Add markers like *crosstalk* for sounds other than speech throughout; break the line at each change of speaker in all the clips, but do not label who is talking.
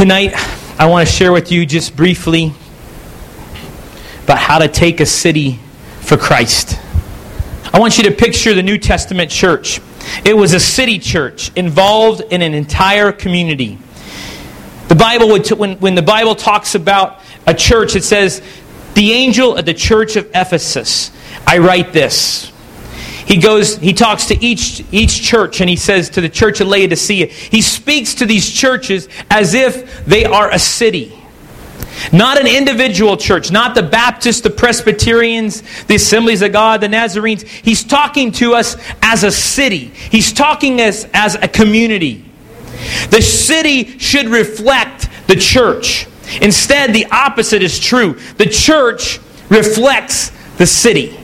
Tonight, I want to share with you just briefly about how to take a city for Christ. I want you to picture the New Testament church. It was a city church involved in an entire community. The Bible would, when, when the Bible talks about a church, it says, The angel of the church of Ephesus, I write this. He goes, he talks to each, each church and he says to the church of Laodicea, he speaks to these churches as if they are a city. Not an individual church, not the Baptists, the Presbyterians, the Assemblies of God, the Nazarenes. He's talking to us as a city. He's talking us as a community. The city should reflect the church. Instead, the opposite is true. The church reflects the city.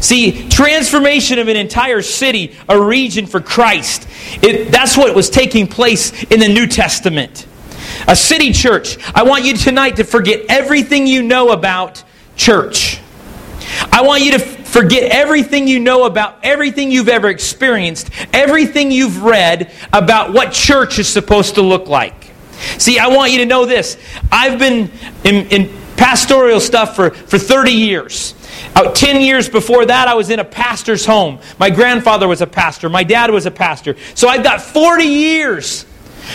See, transformation of an entire city, a region for Christ, it, that's what was taking place in the New Testament. A city church. I want you tonight to forget everything you know about church. I want you to forget everything you know about everything you've ever experienced, everything you've read about what church is supposed to look like. See, I want you to know this. I've been in, in pastoral stuff for, for 30 years. Uh, 10 years before that, I was in a pastor's home. My grandfather was a pastor. My dad was a pastor. So I've got 40 years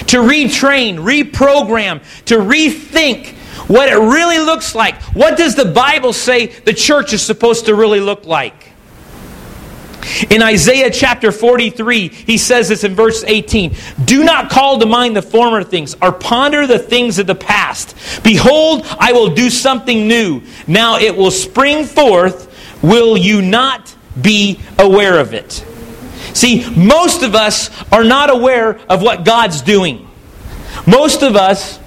to retrain, reprogram, to rethink what it really looks like. What does the Bible say the church is supposed to really look like? In Isaiah chapter 43, he says this in verse 18 Do not call to mind the former things, or ponder the things of the past. Behold, I will do something new. Now it will spring forth. Will you not be aware of it? See, most of us are not aware of what God's doing. Most of us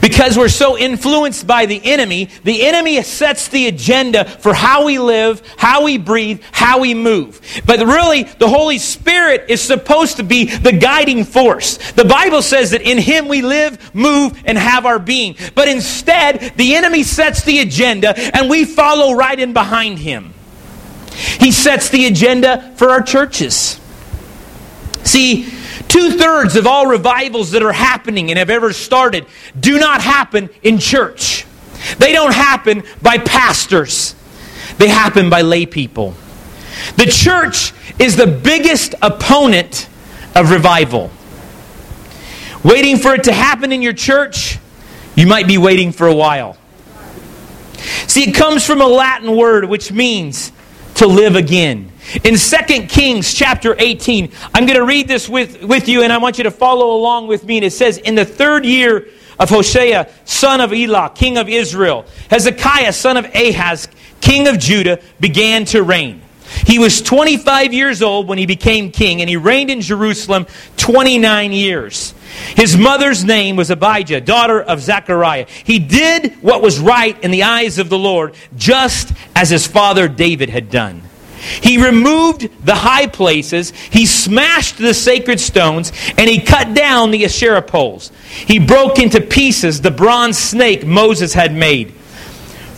because we're so influenced by the enemy, the enemy sets the agenda for how we live, how we breathe, how we move. But really, the Holy Spirit is supposed to be the guiding force. The Bible says that in Him we live, move, and have our being. But instead, the enemy sets the agenda and we follow right in behind Him. He sets the agenda for our churches. See, Two thirds of all revivals that are happening and have ever started do not happen in church. They don't happen by pastors, they happen by lay people. The church is the biggest opponent of revival. Waiting for it to happen in your church, you might be waiting for a while. See, it comes from a Latin word which means to live again. In 2 Kings chapter 18, I'm going to read this with, with you and I want you to follow along with me. And it says, In the third year of Hoshea, son of Elah, king of Israel, Hezekiah, son of Ahaz, king of Judah, began to reign. He was 25 years old when he became king, and he reigned in Jerusalem 29 years. His mother's name was Abijah, daughter of Zechariah. He did what was right in the eyes of the Lord, just as his father David had done. He removed the high places, he smashed the sacred stones, and he cut down the Asherah poles. He broke into pieces the bronze snake Moses had made.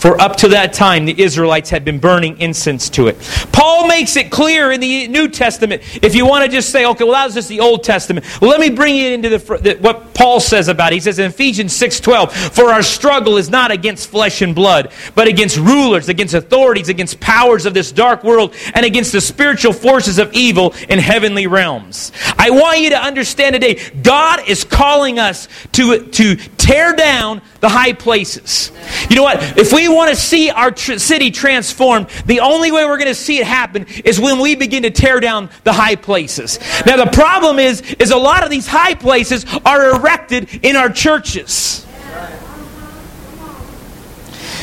For up to that time, the Israelites had been burning incense to it. Paul makes it clear in the New Testament. If you want to just say, okay, well, that was just the Old Testament. Well, let me bring you into the, the, what Paul says about it. He says in Ephesians 6.12, For our struggle is not against flesh and blood, but against rulers, against authorities, against powers of this dark world, and against the spiritual forces of evil in heavenly realms. I want you to understand today, God is calling us to, to tear down the high places. You know what? If we want to see our tr- city transformed, the only way we're going to see it happen is when we begin to tear down the high places. Now the problem is is a lot of these high places are erected in our churches.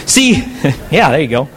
See, *laughs* yeah, there you go.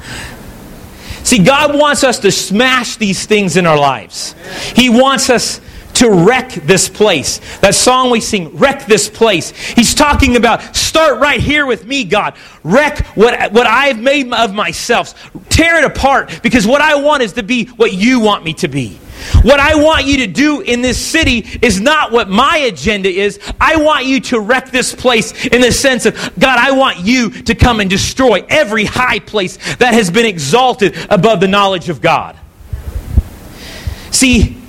See, God wants us to smash these things in our lives. He wants us to wreck this place. That song we sing, wreck this place. He's talking about start right here with me, God. Wreck what, what I've made of myself. Tear it apart because what I want is to be what you want me to be. What I want you to do in this city is not what my agenda is. I want you to wreck this place in the sense of, God, I want you to come and destroy every high place that has been exalted above the knowledge of God. See,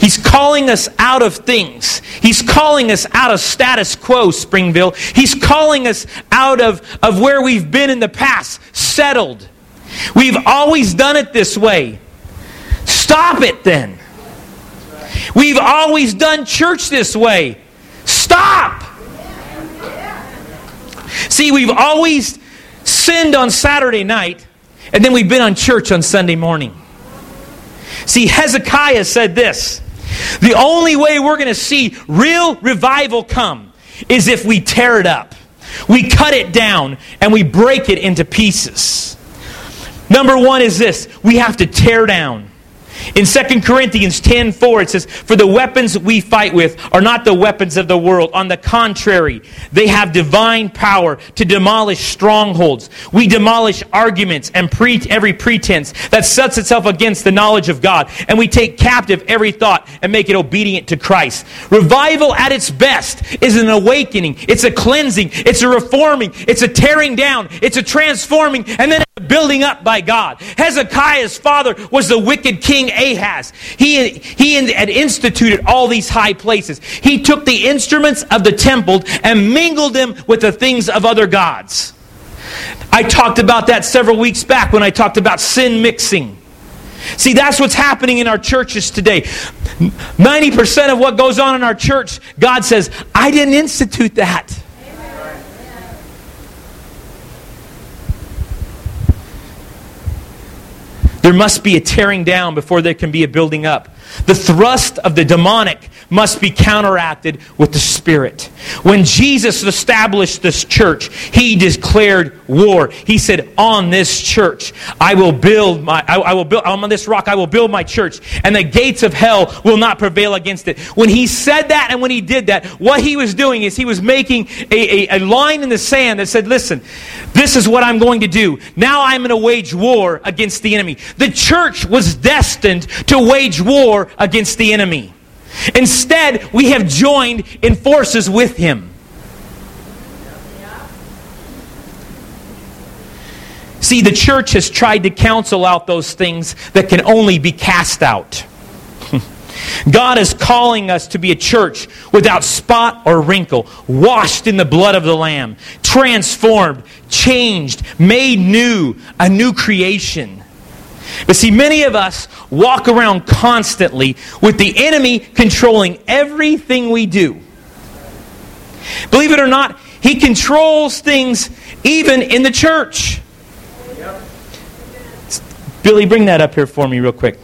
He's calling us out of things. He's calling us out of status quo, Springville. He's calling us out of, of where we've been in the past, settled. We've always done it this way. Stop it then. We've always done church this way. Stop. See, we've always sinned on Saturday night, and then we've been on church on Sunday morning. See, Hezekiah said this The only way we're going to see real revival come is if we tear it up. We cut it down and we break it into pieces. Number one is this we have to tear down. In 2 Corinthians 10 4, it says, For the weapons we fight with are not the weapons of the world. On the contrary, they have divine power to demolish strongholds. We demolish arguments and pre- every pretense that sets itself against the knowledge of God. And we take captive every thought and make it obedient to Christ. Revival at its best is an awakening, it's a cleansing, it's a reforming, it's a tearing down, it's a transforming, and then building up by God. Hezekiah's father was the wicked king Ahaz. He, he had instituted all these high places. He took the instruments of the temple and mingled them with the things of other gods. I talked about that several weeks back when I talked about sin mixing. See, that's what's happening in our churches today. 90% of what goes on in our church, God says, I didn't institute that. There must be a tearing down before there can be a building up. The thrust of the demonic must be counteracted with the Spirit. When Jesus established this church, he declared war. He said, On this church, I will build my, I, I will build, on this rock, I will build my church, and the gates of hell will not prevail against it. When he said that and when he did that, what he was doing is he was making a, a, a line in the sand that said, Listen, this is what I'm going to do. Now I'm going to wage war against the enemy. The church was destined to wage war against the enemy. Instead, we have joined in forces with him. See, the church has tried to counsel out those things that can only be cast out. *laughs* God is calling us to be a church without spot or wrinkle, washed in the blood of the Lamb, transformed, changed, made new, a new creation. But see, many of us walk around constantly with the enemy controlling everything we do. Believe it or not, he controls things even in the church. Billy, bring that up here for me, real quick.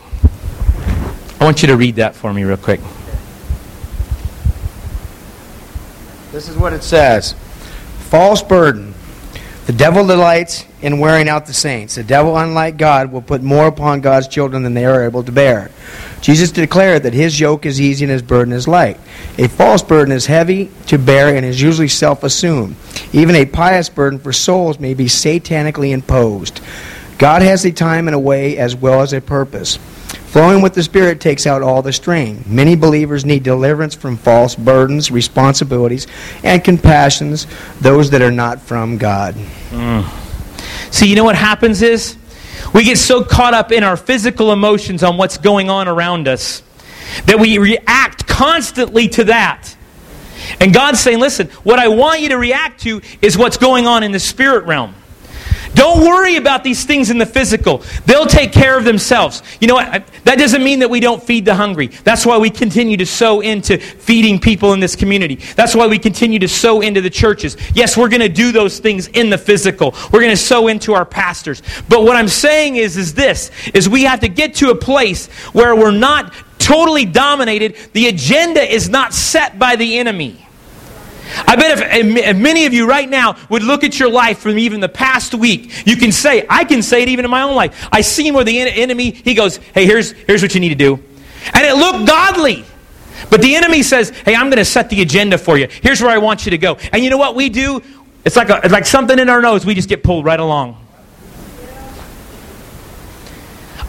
I want you to read that for me, real quick.
This is what it says False burden. The devil delights in wearing out the saints. The devil, unlike God, will put more upon God's children than they are able to bear. Jesus declared that his yoke is easy and his burden is light. A false burden is heavy to bear and is usually self assumed. Even a pious burden for souls may be satanically imposed. God has a time and a way as well as a purpose. Flowing with the Spirit takes out all the strain. Many believers need deliverance from false burdens, responsibilities, and compassions, those that are not from God. Mm.
See, you know what happens is we get so caught up in our physical emotions on what's going on around us that we react constantly to that. And God's saying, listen, what I want you to react to is what's going on in the spirit realm. Don't worry about these things in the physical. They'll take care of themselves. You know what? That doesn't mean that we don't feed the hungry. That's why we continue to sow into feeding people in this community. That's why we continue to sow into the churches. Yes, we're going to do those things in the physical. We're going to sow into our pastors. But what I'm saying is is this is we have to get to a place where we're not totally dominated. The agenda is not set by the enemy. I bet if, if, many of you right now would look at your life from even the past week, you can say, I can say it even in my own life. I see where the enemy, he goes, hey, here's, here's what you need to do. And it looked godly. But the enemy says, hey, I'm going to set the agenda for you. Here's where I want you to go. And you know what we do? It's like, a, it's like something in our nose. We just get pulled right along.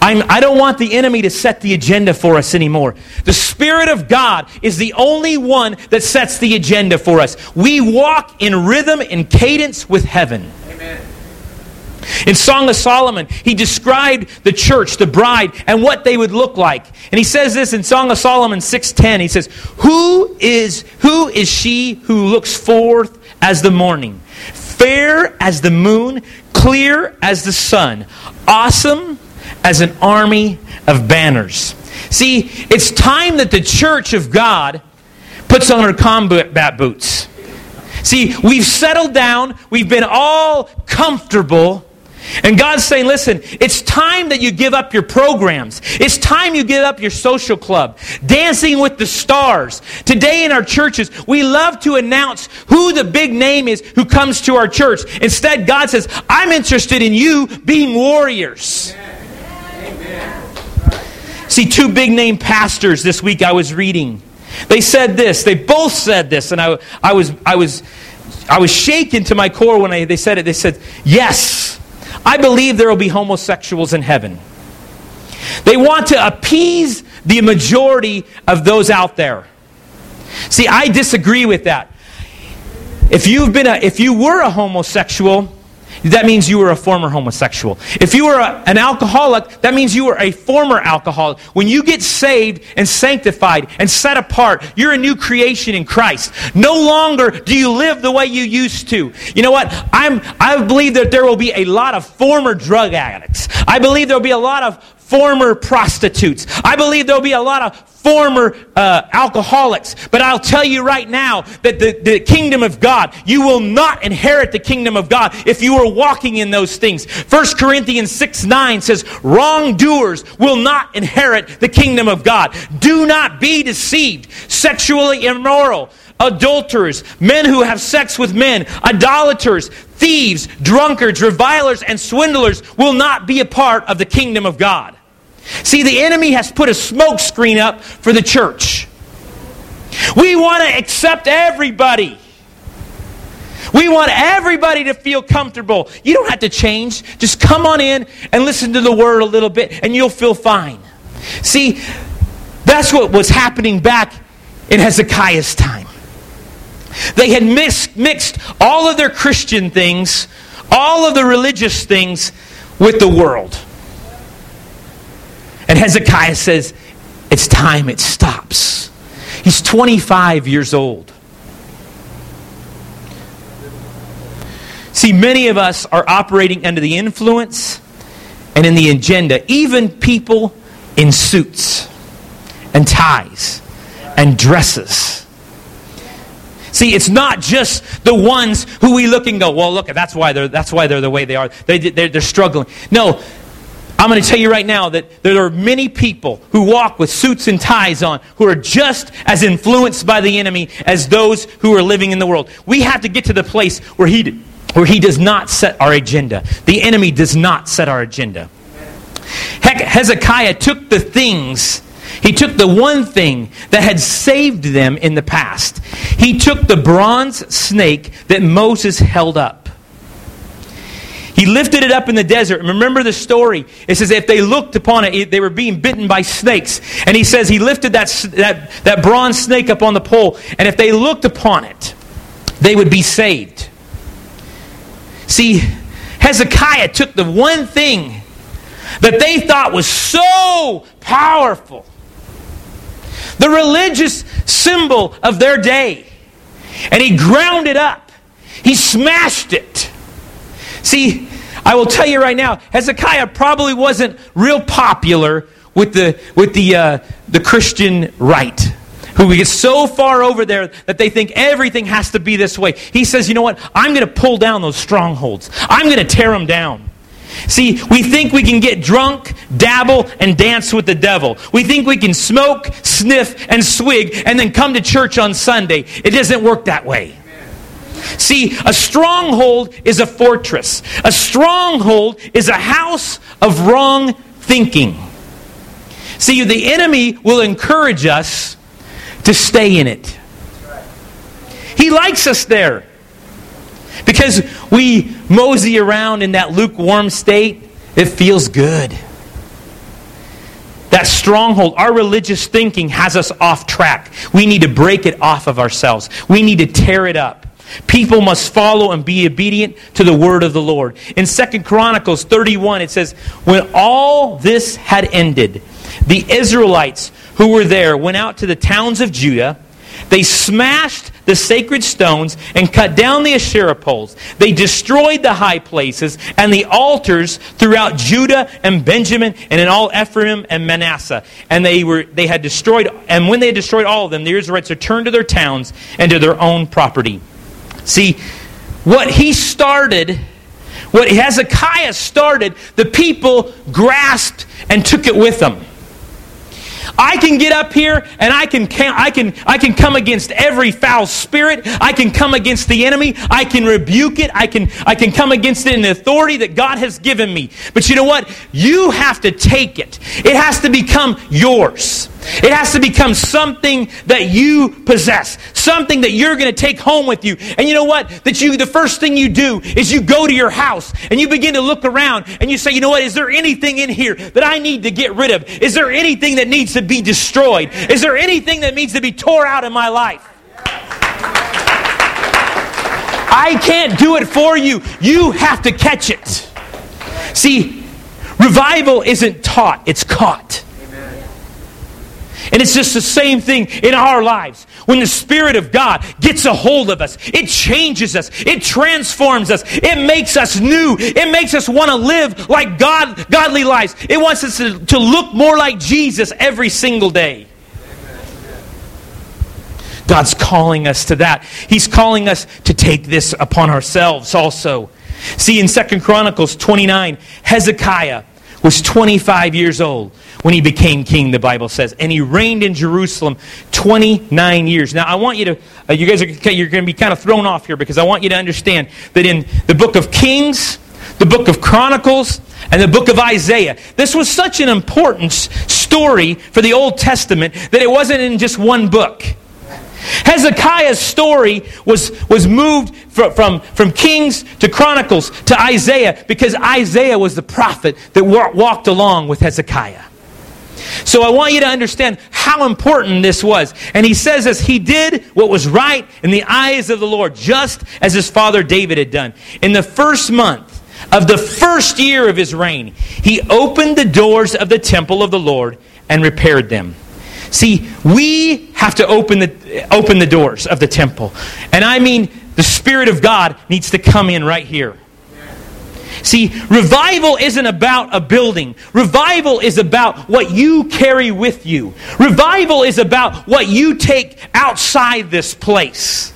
I'm, I do not want the enemy to set the agenda for us anymore. The Spirit of God is the only one that sets the agenda for us. We walk in rhythm and cadence with heaven. Amen. In Song of Solomon, he described the church, the bride, and what they would look like. And he says this in Song of Solomon 6:10. He says, "Who is who is she who looks forth as the morning, fair as the moon, clear as the sun, awesome as an army of banners?" See, it's time that the church of God puts on her combat boots. See, we've settled down, we've been all comfortable. And God's saying, listen, it's time that you give up your programs. It's time you give up your social club. Dancing with the stars. Today in our churches, we love to announce who the big name is who comes to our church. Instead, God says, I'm interested in you being warriors. Amen. See, two big name pastors this week I was reading. They said this. They both said this, and I, I was, I was, I was shaken to my core when I, they said it. They said, "Yes, I believe there will be homosexuals in heaven." They want to appease the majority of those out there. See, I disagree with that. If you've been a, if you were a homosexual, that means you were a former homosexual. If you were a, an alcoholic, that means you were a former alcoholic. When you get saved and sanctified and set apart, you're a new creation in Christ. No longer do you live the way you used to. You know what? I'm, I believe that there will be a lot of former drug addicts. I believe there will be a lot of former prostitutes. I believe there'll be a lot of former uh, alcoholics. But I'll tell you right now that the, the kingdom of God, you will not inherit the kingdom of God if you are walking in those things. 1 Corinthians 6 9 says, wrongdoers will not inherit the kingdom of God. Do not be deceived. Sexually immoral adulterers, men who have sex with men, idolaters, thieves, drunkards, revilers, and swindlers will not be a part of the kingdom of God. See, the enemy has put a smoke screen up for the church. We want to accept everybody. We want everybody to feel comfortable. You don't have to change. Just come on in and listen to the word a little bit, and you'll feel fine. See, that's what was happening back in Hezekiah's time. They had mixed, mixed all of their Christian things, all of the religious things, with the world. And Hezekiah says, It's time it stops. He's 25 years old. See, many of us are operating under the influence and in the agenda, even people in suits and ties and dresses. See, it's not just the ones who we look and go, well, look, at that's why they're, that's why they're the way they are. They, they're, they're struggling. No, I'm going to tell you right now that there are many people who walk with suits and ties on who are just as influenced by the enemy as those who are living in the world. We have to get to the place where he, where he does not set our agenda. The enemy does not set our agenda. Heck, Hezekiah took the things, he took the one thing that had saved them in the past. He took the bronze snake that Moses held up. He lifted it up in the desert. Remember the story. It says if they looked upon it, they were being bitten by snakes. And he says he lifted that, that, that bronze snake up on the pole. And if they looked upon it, they would be saved. See, Hezekiah took the one thing that they thought was so powerful, the religious symbol of their day, and he ground it up. He smashed it. See, I will tell you right now, Hezekiah probably wasn't real popular with the, with the, uh, the Christian right who get so far over there that they think everything has to be this way. He says, you know what? I'm going to pull down those strongholds. I'm going to tear them down. See, we think we can get drunk, dabble, and dance with the devil. We think we can smoke, sniff, and swig, and then come to church on Sunday. It doesn't work that way. See, a stronghold is a fortress. A stronghold is a house of wrong thinking. See, the enemy will encourage us to stay in it. He likes us there. Because we mosey around in that lukewarm state, it feels good. That stronghold, our religious thinking has us off track. We need to break it off of ourselves. We need to tear it up. People must follow and be obedient to the word of the Lord. In 2 Chronicles 31, it says, When all this had ended, the Israelites who were there went out to the towns of Judah. They smashed the sacred stones and cut down the Asherah poles. They destroyed the high places and the altars throughout Judah and Benjamin and in all Ephraim and Manasseh. And they were they had destroyed and when they had destroyed all of them, the Israelites returned to their towns and to their own property. See, what he started what Hezekiah started, the people grasped and took it with them. I can get up here and I can, I can, I can come against every foul spirit. I can come against the enemy. I can rebuke it. I can, I can come against it in the authority that God has given me. But you know what? You have to take it. It has to become yours. It has to become something that you possess, something that you're going to take home with you. And you know what? That you, the first thing you do is you go to your house and you begin to look around and you say, you know what? Is there anything in here that I need to get rid of? Is there anything that needs to be destroyed? Is there anything that needs to be tore out in my life? I can't do it for you. You have to catch it. See, revival isn't taught, it's caught. And it's just the same thing in our lives. When the Spirit of God gets a hold of us, it changes us, it transforms us, it makes us new, it makes us want to live like God, godly lives. It wants us to, to look more like Jesus every single day. God's calling us to that. He's calling us to take this upon ourselves also. See, in Second Chronicles 29, Hezekiah was 25 years old when he became king, the Bible says. And he reigned in Jerusalem 29 years. Now, I want you to, uh, you guys are you're going to be kind of thrown off here because I want you to understand that in the book of Kings, the book of Chronicles, and the book of Isaiah, this was such an important story for the Old Testament that it wasn't in just one book. Hezekiah's story was, was moved from, from, from Kings to Chronicles to Isaiah because Isaiah was the prophet that walked along with Hezekiah. So I want you to understand how important this was. And he says as he did what was right in the eyes of the Lord, just as his father David had done. In the first month of the first year of his reign, he opened the doors of the temple of the Lord and repaired them. See, we have to open the, open the doors of the temple. And I mean, the Spirit of God needs to come in right here. See, revival isn't about a building. Revival is about what you carry with you. Revival is about what you take outside this place.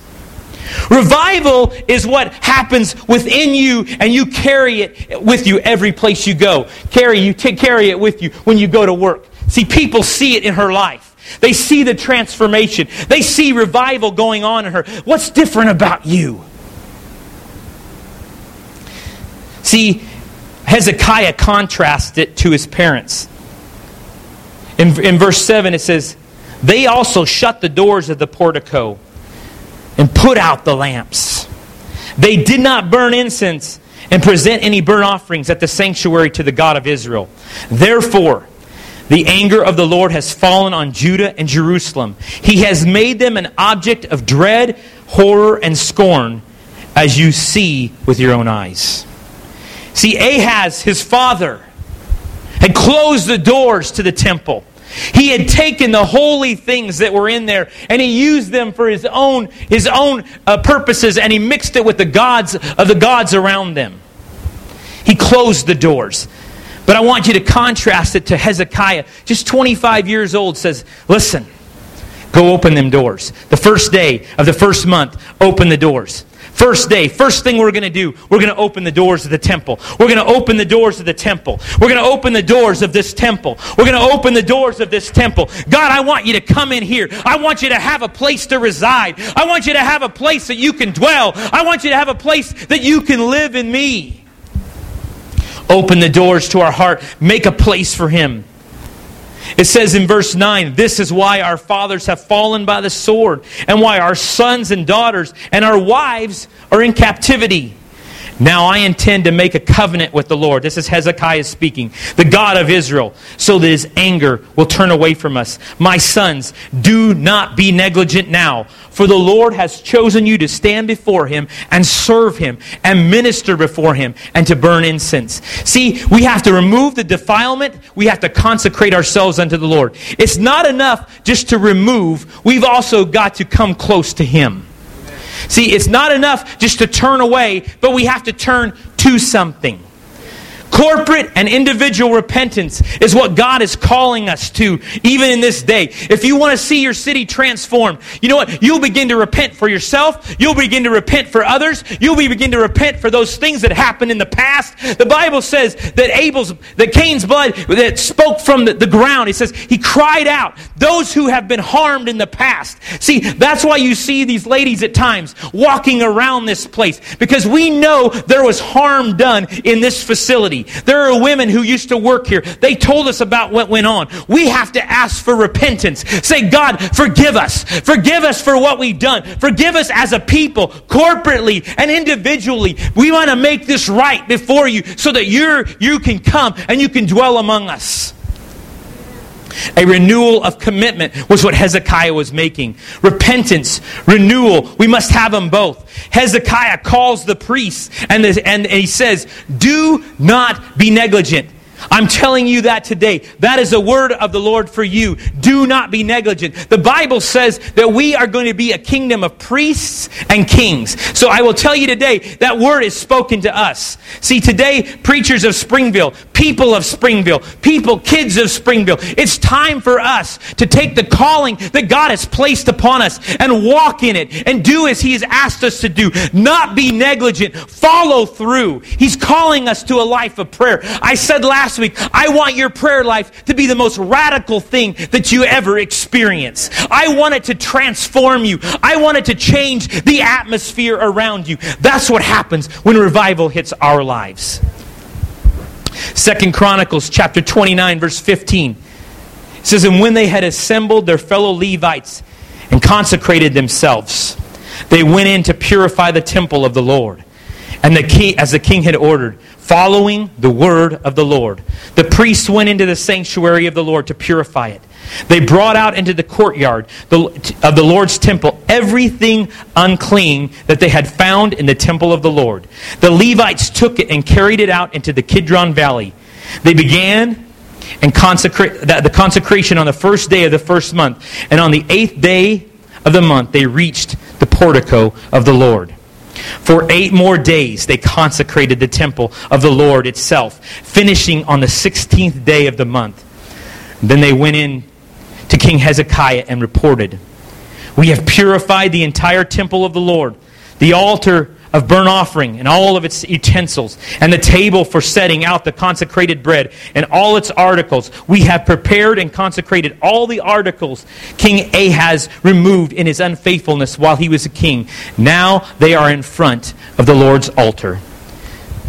Revival is what happens within you, and you carry it with you every place you go. Carry you take carry it with you when you go to work. See, people see it in her life. They see the transformation. They see revival going on in her. What's different about you? See, Hezekiah contrasts it to his parents. In, in verse 7, it says, They also shut the doors of the portico and put out the lamps. They did not burn incense and present any burnt offerings at the sanctuary to the God of Israel. Therefore, the anger of the Lord has fallen on Judah and Jerusalem. He has made them an object of dread, horror, and scorn, as you see with your own eyes. See, Ahaz, his father, had closed the doors to the temple. He had taken the holy things that were in there and he used them for his own, his own uh, purposes and he mixed it with the gods of the gods around them. He closed the doors. But I want you to contrast it to Hezekiah, just 25 years old, says, Listen, go open them doors. The first day of the first month, open the doors. First day, first thing we're going to do, we're going to open the doors of the temple. We're going to open the doors of the temple. We're going to open the doors of this temple. We're going to open the doors of this temple. God, I want you to come in here. I want you to have a place to reside. I want you to have a place that you can dwell. I want you to have a place that you can live in me. Open the doors to our heart. Make a place for Him. It says in verse 9, This is why our fathers have fallen by the sword, and why our sons and daughters and our wives are in captivity. Now I intend to make a covenant with the Lord. This is Hezekiah speaking, the God of Israel, so that his anger will turn away from us. My sons, do not be negligent now, for the Lord has chosen you to stand before him and serve him and minister before him and to burn incense. See, we have to remove the defilement, we have to consecrate ourselves unto the Lord. It's not enough just to remove, we've also got to come close to him. See, it's not enough just to turn away, but we have to turn to something. Corporate and individual repentance is what God is calling us to, even in this day. If you want to see your city transformed, you know what? You'll begin to repent for yourself. You'll begin to repent for others. You'll begin to repent for those things that happened in the past. The Bible says that Abel's, that Cain's blood that spoke from the, the ground. He says he cried out. Those who have been harmed in the past. See, that's why you see these ladies at times walking around this place because we know there was harm done in this facility. There are women who used to work here. They told us about what went on. We have to ask for repentance. Say, God, forgive us. Forgive us for what we've done. Forgive us as a people, corporately and individually. We want to make this right before you so that you're, you can come and you can dwell among us. A renewal of commitment was what Hezekiah was making. Repentance, renewal, we must have them both. Hezekiah calls the priests and, the, and, he says, Do not be negligent. I'm telling you that today. That is a word of the Lord for you. Do not be negligent. The Bible says that we are going to be a kingdom of priests and kings. So I will tell you today that word is spoken to us. See, today, preachers of Springville, people of Springville, people, kids of Springville, it's time for us to take the calling that God has placed upon us and walk in it and do as He has asked us to do. Not be negligent. Follow through. He's calling us to a life of prayer. I said last last week, I want your prayer life to be the most radical thing that you ever experience. I want it to transform you. I want it to change the atmosphere around you. That's what happens when revival hits our lives. Second Chronicles chapter 29 verse 15 says, And when they had assembled their fellow Levites and consecrated themselves, they went in to purify the temple of the Lord. And the king, as the king had ordered, following the word of the Lord. The priests went into the sanctuary of the Lord to purify it. They brought out into the courtyard of the Lord's temple everything unclean that they had found in the temple of the Lord. The Levites took it and carried it out into the Kidron Valley. They began and consecrate the consecration on the first day of the first month, and on the eighth day of the month they reached the portico of the Lord. For eight more days they consecrated the temple of the Lord itself, finishing on the 16th day of the month. Then they went in to King Hezekiah and reported, We have purified the entire temple of the Lord, the altar of burnt offering and all of its utensils, and the table for setting out the consecrated bread and all its articles. We have prepared and consecrated all the articles King Ahaz removed in his unfaithfulness while he was a king. Now they are in front of the Lord's altar.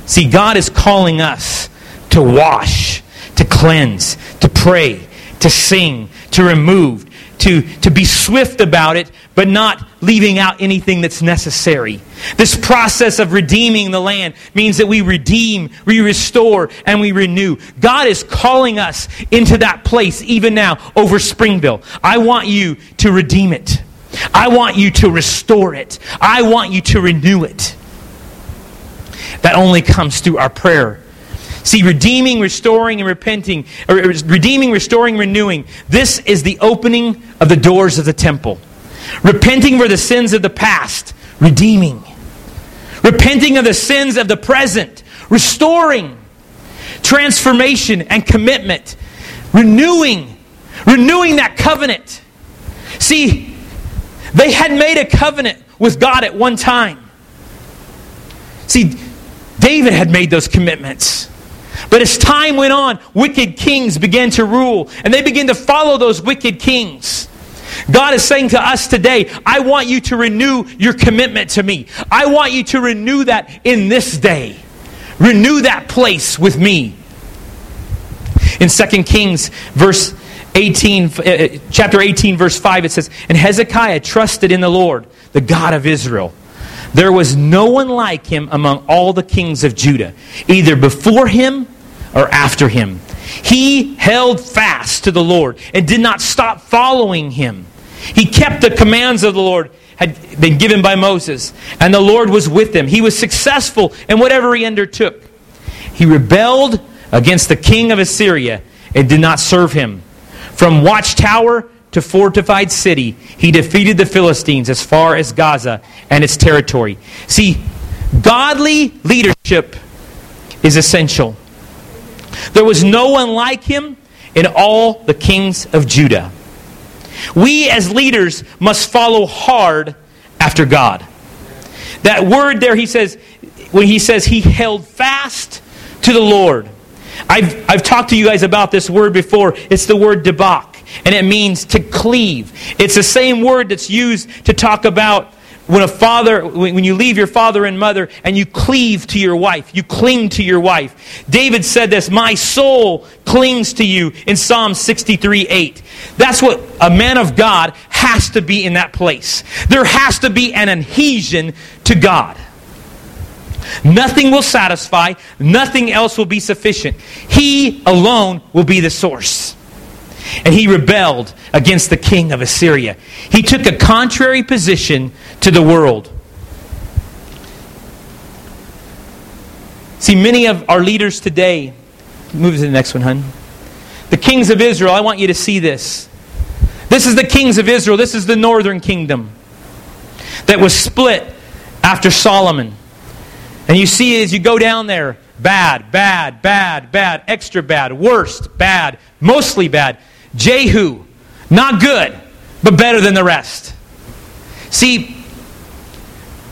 See, God is calling us to wash, to cleanse, to pray, to sing, to remove, to, to be swift about it, but not leaving out anything that's necessary. This process of redeeming the land means that we redeem, we restore, and we renew. God is calling us into that place even now over Springville. I want you to redeem it. I want you to restore it. I want you to renew it. That only comes through our prayer See, redeeming, restoring, and repenting, redeeming, restoring, renewing. This is the opening of the doors of the temple. Repenting for the sins of the past, redeeming. Repenting of the sins of the present, restoring. Transformation and commitment, renewing, renewing that covenant. See, they had made a covenant with God at one time. See, David had made those commitments. But as time went on, wicked kings began to rule, and they began to follow those wicked kings. God is saying to us today, I want you to renew your commitment to me. I want you to renew that in this day. Renew that place with me. In 2 Kings, verse 18, uh, chapter 18, verse 5, it says, And Hezekiah trusted in the Lord, the God of Israel. There was no one like him among all the kings of Judah, either before him or after him. He held fast to the Lord and did not stop following him. He kept the commands of the Lord had been given by Moses, and the Lord was with him. He was successful in whatever he undertook. He rebelled against the king of Assyria and did not serve him. From watchtower to fortified city, he defeated the Philistines as far as Gaza and its territory. See, godly leadership is essential. There was no one like him in all the kings of Judah. We as leaders must follow hard after God. That word there, he says, when he says he held fast to the Lord. I've, I've talked to you guys about this word before. It's the word debak, and it means to cleave. It's the same word that's used to talk about when a father when you leave your father and mother and you cleave to your wife you cling to your wife. David said this my soul clings to you in psalm 63 8 that's what a man of god has to be in that place. There has to be an adhesion to god. Nothing will satisfy nothing else will be sufficient. He alone will be the source and he rebelled against the king of Assyria. He took a contrary position to the world. See, many of our leaders today, move to the next one, hun. The kings of Israel, I want you to see this. This is the kings of Israel. This is the northern kingdom that was split after Solomon. And you see as you go down there, bad, bad, bad, bad, extra bad, worst, bad, mostly bad. Jehu, not good, but better than the rest. See,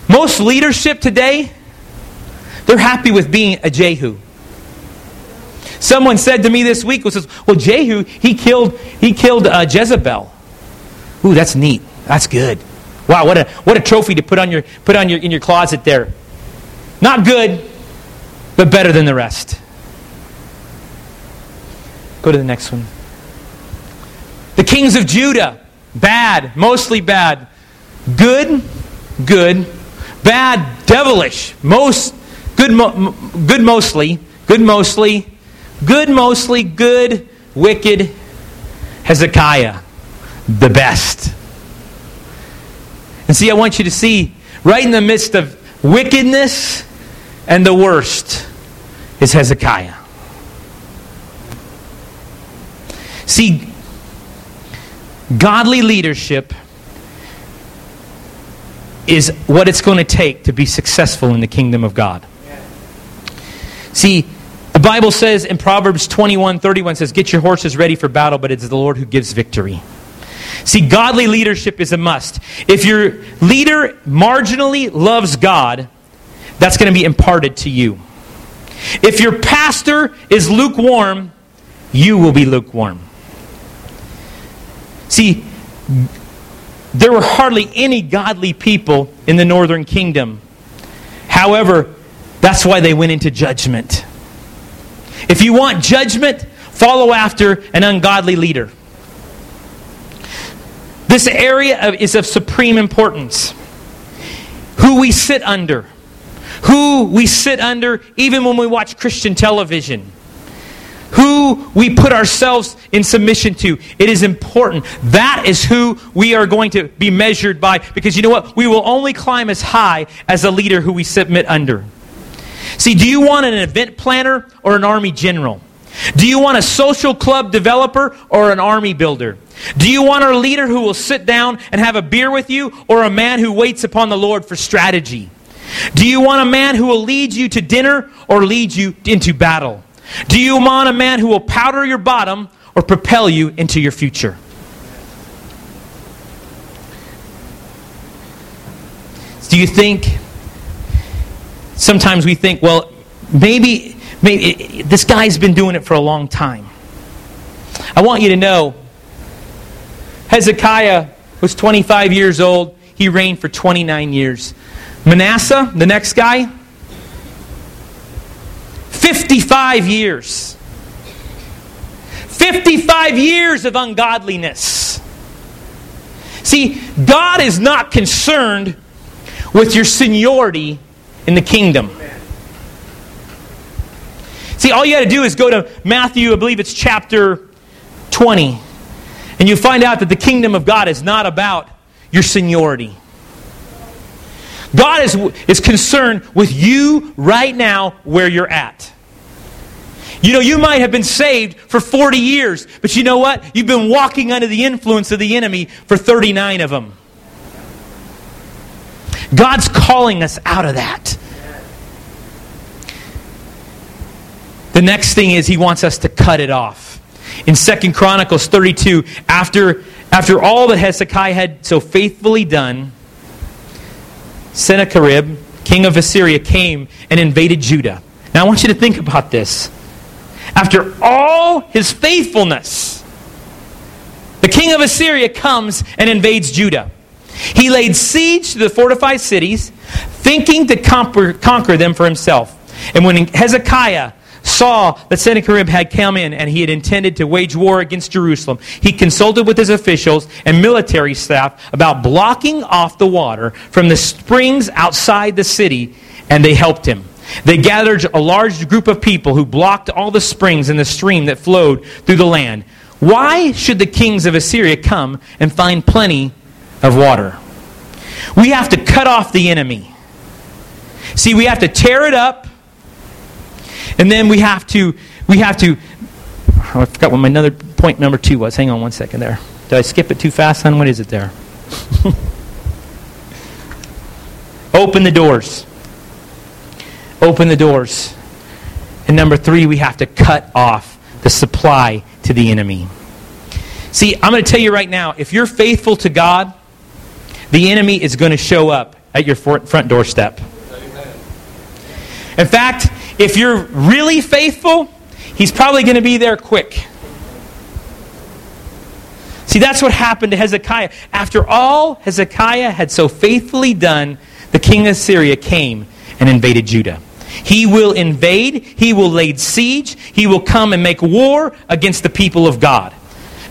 most leadership today, they're happy with being a Jehu. Someone said to me this week, was, well, Jehu, he killed, he killed uh, Jezebel. Ooh, that's neat. That's good. Wow, what a, what a trophy to put, on your, put on your, in your closet there. Not good, but better than the rest. Go to the next one. The kings of Judah, bad, mostly bad. Good, good. Bad, devilish. Most, good, mo- good mostly. Good mostly. Good mostly. Good, wicked. Hezekiah, the best. And see, I want you to see, right in the midst of wickedness and the worst, is Hezekiah. See, Godly leadership is what it's going to take to be successful in the kingdom of God. See, the Bible says in Proverbs 21 31 says, Get your horses ready for battle, but it's the Lord who gives victory. See, godly leadership is a must. If your leader marginally loves God, that's going to be imparted to you. If your pastor is lukewarm, you will be lukewarm. See, there were hardly any godly people in the northern kingdom. However, that's why they went into judgment. If you want judgment, follow after an ungodly leader. This area is of supreme importance. Who we sit under. Who we sit under even when we watch Christian television who we put ourselves in submission to. It is important. That is who we are going to be measured by because you know what? We will only climb as high as a leader who we submit under. See, do you want an event planner or an army general? Do you want a social club developer or an army builder? Do you want a leader who will sit down and have a beer with you or a man who waits upon the Lord for strategy? Do you want a man who will lead you to dinner or lead you into battle? Do you want a man who will powder your bottom or propel you into your future? Do you think, sometimes we think, well, maybe, maybe this guy's been doing it for a long time. I want you to know Hezekiah was 25 years old. He reigned for 29 years. Manasseh, the next guy, 55 years. 55 years of ungodliness. See, God is not concerned with your seniority in the kingdom. See, all you got to do is go to Matthew, I believe it's chapter 20, and you find out that the kingdom of God is not about your seniority. God is, is concerned with you right now where you're at. You know, you might have been saved for 40 years, but you know what? You've been walking under the influence of the enemy for 39 of them. God's calling us out of that. The next thing is he wants us to cut it off. In Second Chronicles 32, after, after all that Hezekiah had so faithfully done, Sennacherib, king of Assyria, came and invaded Judah. Now I want you to think about this. After all his faithfulness, the king of Assyria comes and invades Judah. He laid siege to the fortified cities, thinking to conquer, them for himself. And when Hezekiah saw that Sennacherib had come in and he had intended to wage war against Jerusalem, he consulted with his officials and military staff about blocking off the water from the springs outside the city, and they helped him. They gathered a large group of people who blocked all the springs in the stream that flowed through the land. Why should the kings of Assyria come and find plenty of water? We have to cut off the enemy. See, we have to tear it up and then we have to, we have to, oh, I forgot what my another point number two was. Hang on one second there. Did I skip it too fast, son? What is it there? *laughs* Open the doors. Open the doors. And number three, we have to cut off the supply to the enemy. See, I'm going to tell you right now if you're faithful to God, the enemy is going to show up at your front doorstep. In fact, if you're really faithful, he's probably going to be there quick. See, that's what happened to Hezekiah. After all Hezekiah had so faithfully done, the king of Syria came and invaded Judah. He will invade, he will lay siege, he will come and make war against the people of God.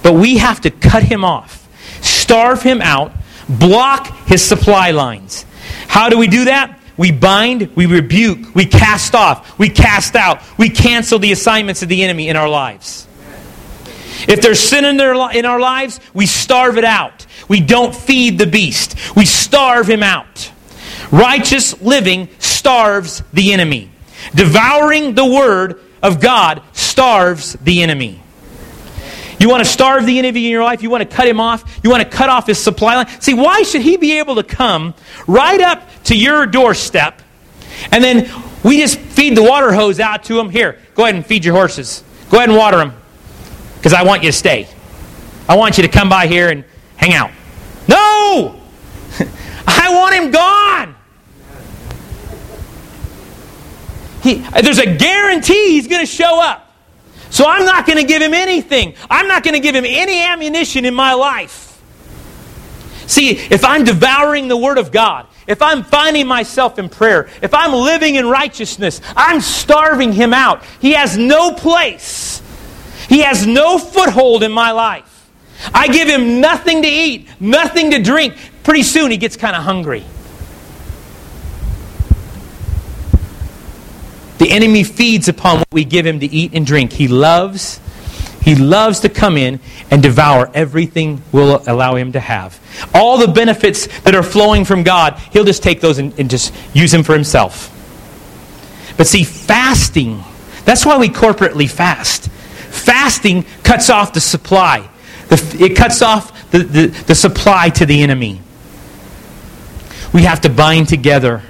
But we have to cut him off, starve him out, block his supply lines. How do we do that? We bind, we rebuke, we cast off, we cast out, we cancel the assignments of the enemy in our lives. If there's sin in, their, in our lives, we starve it out. We don't feed the beast, we starve him out. Righteous living starves the enemy. Devouring the word of God starves the enemy. You want to starve the enemy in your life? You want to cut him off? You want to cut off his supply line? See, why should he be able to come right up to your doorstep and then we just feed the water hose out to him? Here, go ahead and feed your horses. Go ahead and water them because I want you to stay. I want you to come by here and hang out. No! *laughs* I want him gone. He, there's a guarantee he's going to show up. So I'm not going to give him anything. I'm not going to give him any ammunition in my life. See, if I'm devouring the Word of God, if I'm finding myself in prayer, if I'm living in righteousness, I'm starving him out. He has no place. He has no foothold in my life. I give him nothing to eat, nothing to drink. Pretty soon he gets kind of hungry. The enemy feeds upon what we give him to eat and drink. He loves, he loves to come in and devour everything we'll allow him to have. All the benefits that are flowing from God, he'll just take those and, and just use them for himself. But see, fasting, that's why we corporately fast. Fasting cuts off the supply. The, it cuts off the, the, the supply to the enemy. We have to bind together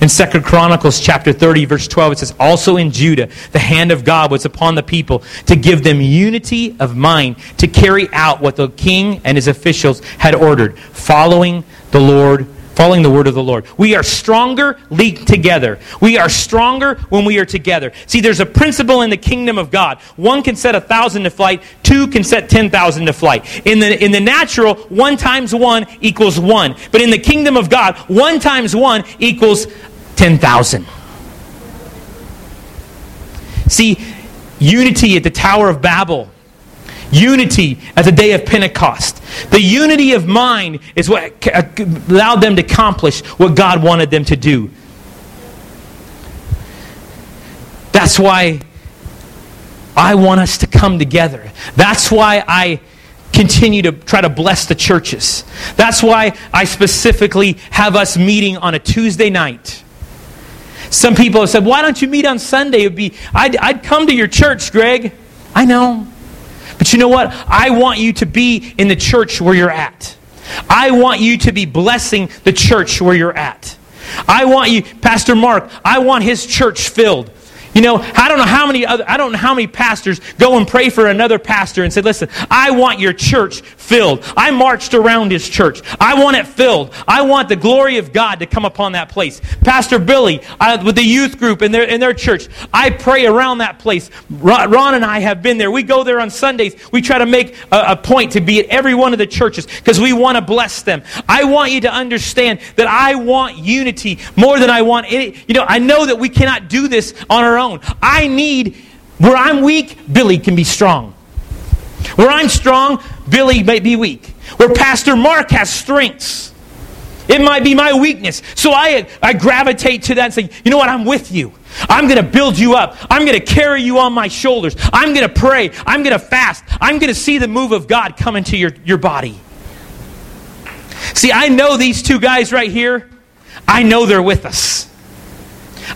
in 2 Chronicles chapter 30, verse 12, it says, Also in Judah, the hand of God was upon the people to give them unity of mind to carry out what the king and his officials had ordered, following the Lord following the word of the Lord. We are stronger linked together. We are stronger when we are together. See, there's a principle in the kingdom of God. One can set a thousand to flight, two can set ten thousand to flight. In the, in the natural, one times one equals one. But in the kingdom of God, one times one equals ten thousand. See, unity at the Tower of Babel unity at the day of Pentecost. The unity of mind is what uh, allowed them to accomplish what God wanted them to do. That's why I want us to come together. That's why I continue to try to bless the churches. That's why I specifically have us meeting on a Tuesday night. Some people have said, Why don't you meet on Sunday? It'd be, I'd, I'd come to your church, Greg. I know. But you know what? I want you to be in the church where you're at. I want you to be blessing the church where you're at. I want you, Pastor Mark, I want his church filled. You know, I don't know how many other, I don't know how many pastors go and pray for another pastor and say, listen, I want your church filled. I marched around his church. I want it filled. I want the glory of God to come upon that place. Pastor Billy, I, with the youth group in their, in their church, I pray around that place. Ron, Ron and I have been there. We go there on Sundays. We try to make a, a point to be at every one of the churches because we want to bless them. I want you to understand that I want unity more than I want any. You know, I know that we cannot do this on our own own. I need, where I'm weak, Billy can be strong. Where I'm strong, Billy may be weak. Where Pastor Mark has strengths, it might be my weakness. So I, I gravitate to that and say, you know what, I'm with you. I'm going to build you up. I'm going to carry you on my shoulders. I'm going to pray. I'm going to fast. I'm going to see the move of God come into your, your body. See, I know these two guys right here. I know they're with us.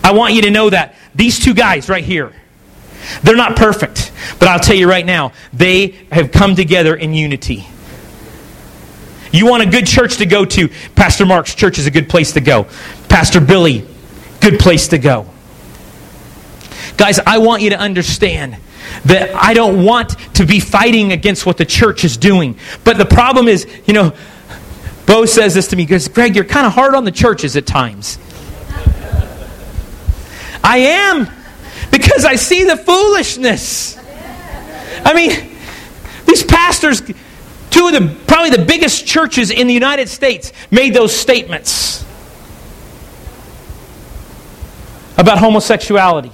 I want you to know that. These two guys right here, they're not perfect, but I'll tell you right now, they have come together in unity. You want a good church to go to, Pastor Mark's church is a good place to go. Pastor Billy, good place to go. Guys, I want you to understand that I don't want to be fighting against what the church is doing. But the problem is, you know, Bo says this to me, because Greg, you're kind of hard on the churches at times. I am because I see the foolishness. I mean, these pastors, two of the probably the biggest churches in the United States, made those statements about homosexuality.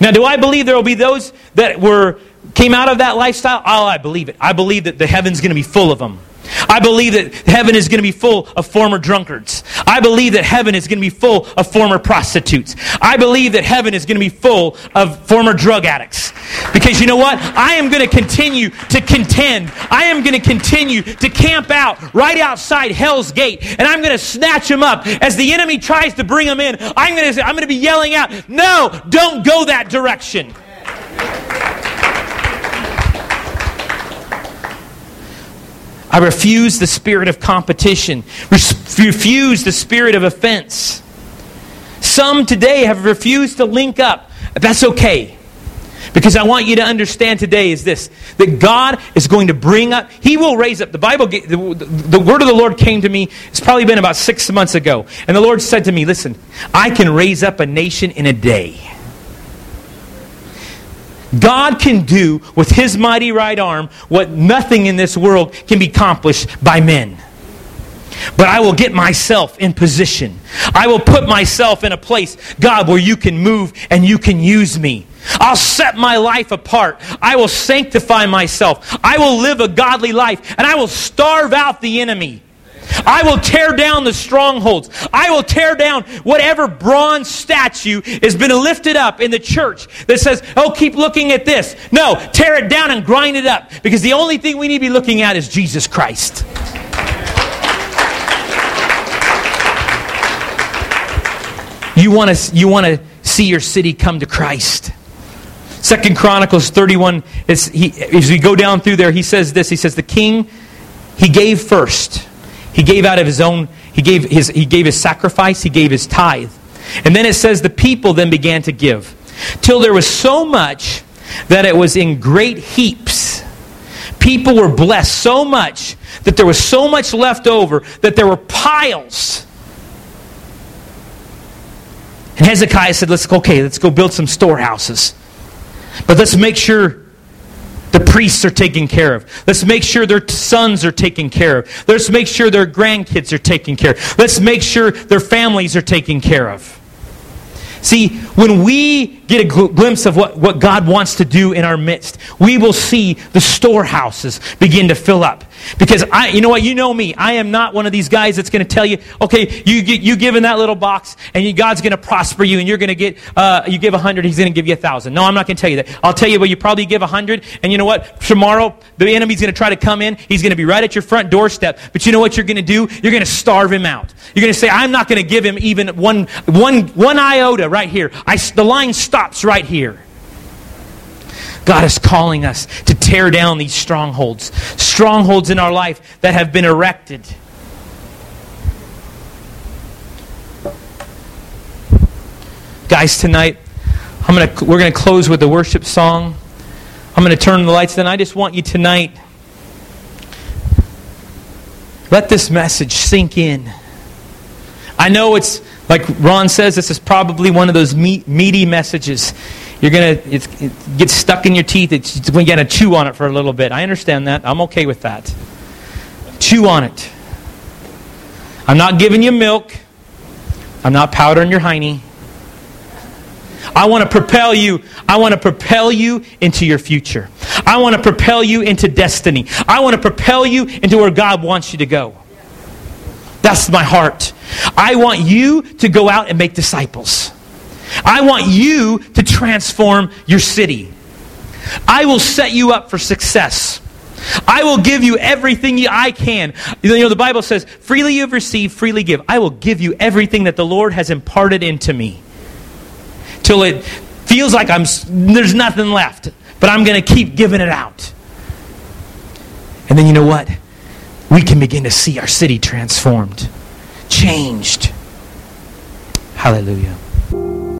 Now, do I believe there will be those that were came out of that lifestyle? Oh, I believe it. I believe that the heaven's going to be full of them. I believe that heaven is going to be full of former drunkards. I believe that heaven is going to be full of former prostitutes. I believe that heaven is going to be full of former drug addicts. Because you know what? I am going to continue to contend. I am going to continue to camp out right outside Hell's Gate. And I'm going to snatch them up. As the enemy tries to bring them in, I'm going to, I'm going to be yelling out, No, don't go that direction. I refuse the spirit of competition, refuse the spirit of offense. Some today have refused to link up. That's okay. Because I want you to understand today is this that God is going to bring up, He will raise up. The Bible, the, the, word of the Lord came to me, it's probably been about six months ago. And the Lord said to me, Listen, I can raise up a nation in a day. God can do with his mighty right arm what nothing in this world can be accomplished by men. But I will get myself in position. I will put myself in a place, God, where you can move and you can use me. I'll set my life apart. I will sanctify myself. I will live a godly life and I will starve out the enemy. I will tear down the strongholds. I will tear down whatever bronze statue has been lifted up in the church that says, oh, keep looking at this. No, tear it down and grind it up because the only thing we need to be looking at is Jesus Christ. You want to you want to see your city come to Christ. Second Chronicles 31 is he, as we go down through there he says this he says the king he gave first he gave out of his own, he gave his, he gave his sacrifice, he gave his tithe. And then it says the people then began to give. Till there was so much that it was in great heaps. People were blessed so much that there was so much left over that there were piles. And Hezekiah said, Let's okay, let's go build some storehouses. But let's make sure the priests are taken care of. Let's make sure their sons are taken care of. Let's make sure their grandkids are taken care of. Let's make sure their families are taken care of. See, when we get a gl- glimpse of what, what God wants to do in our midst, we will see the storehouses begin to fill up. Because I, you know what, you know me. I am not one of these guys that's going to tell you, okay, you you give in that little box, and you, God's going to prosper you, and you're going to get, uh, you give a hundred, He's going to give you a thousand. No, I'm not going to tell you that. I'll tell you, well, you probably give a hundred, and you know what? Tomorrow, the enemy's going to try to come in. He's going to be right at your front doorstep. But you know what you're going to do? You're going to starve him out. You're going to say, I'm not going to give him even one, one, one iota right here. I, the line stops right here. God is calling us to tear down these strongholds, strongholds in our life that have been erected. Guys, tonight I'm gonna, we're going to close with a worship song. I'm going to turn the lights. Then I just want you tonight. Let this message sink in. I know it's like Ron says. This is probably one of those meaty messages. You're gonna it gets stuck in your teeth. It's, you're gonna chew on it for a little bit. I understand that. I'm okay with that. Chew on it. I'm not giving you milk. I'm not powdering your hiney. I want to propel you. I want to propel you into your future. I want to propel you into destiny. I want to propel you into where God wants you to go. That's my heart. I want you to go out and make disciples. I want you to transform your city. I will set you up for success. I will give you everything I can. You know, the Bible says, freely you have received, freely give. I will give you everything that the Lord has imparted into me. Till it feels like I'm, there's nothing left. But I'm going to keep giving it out. And then you know what? We can begin to see our city transformed, changed. Hallelujah.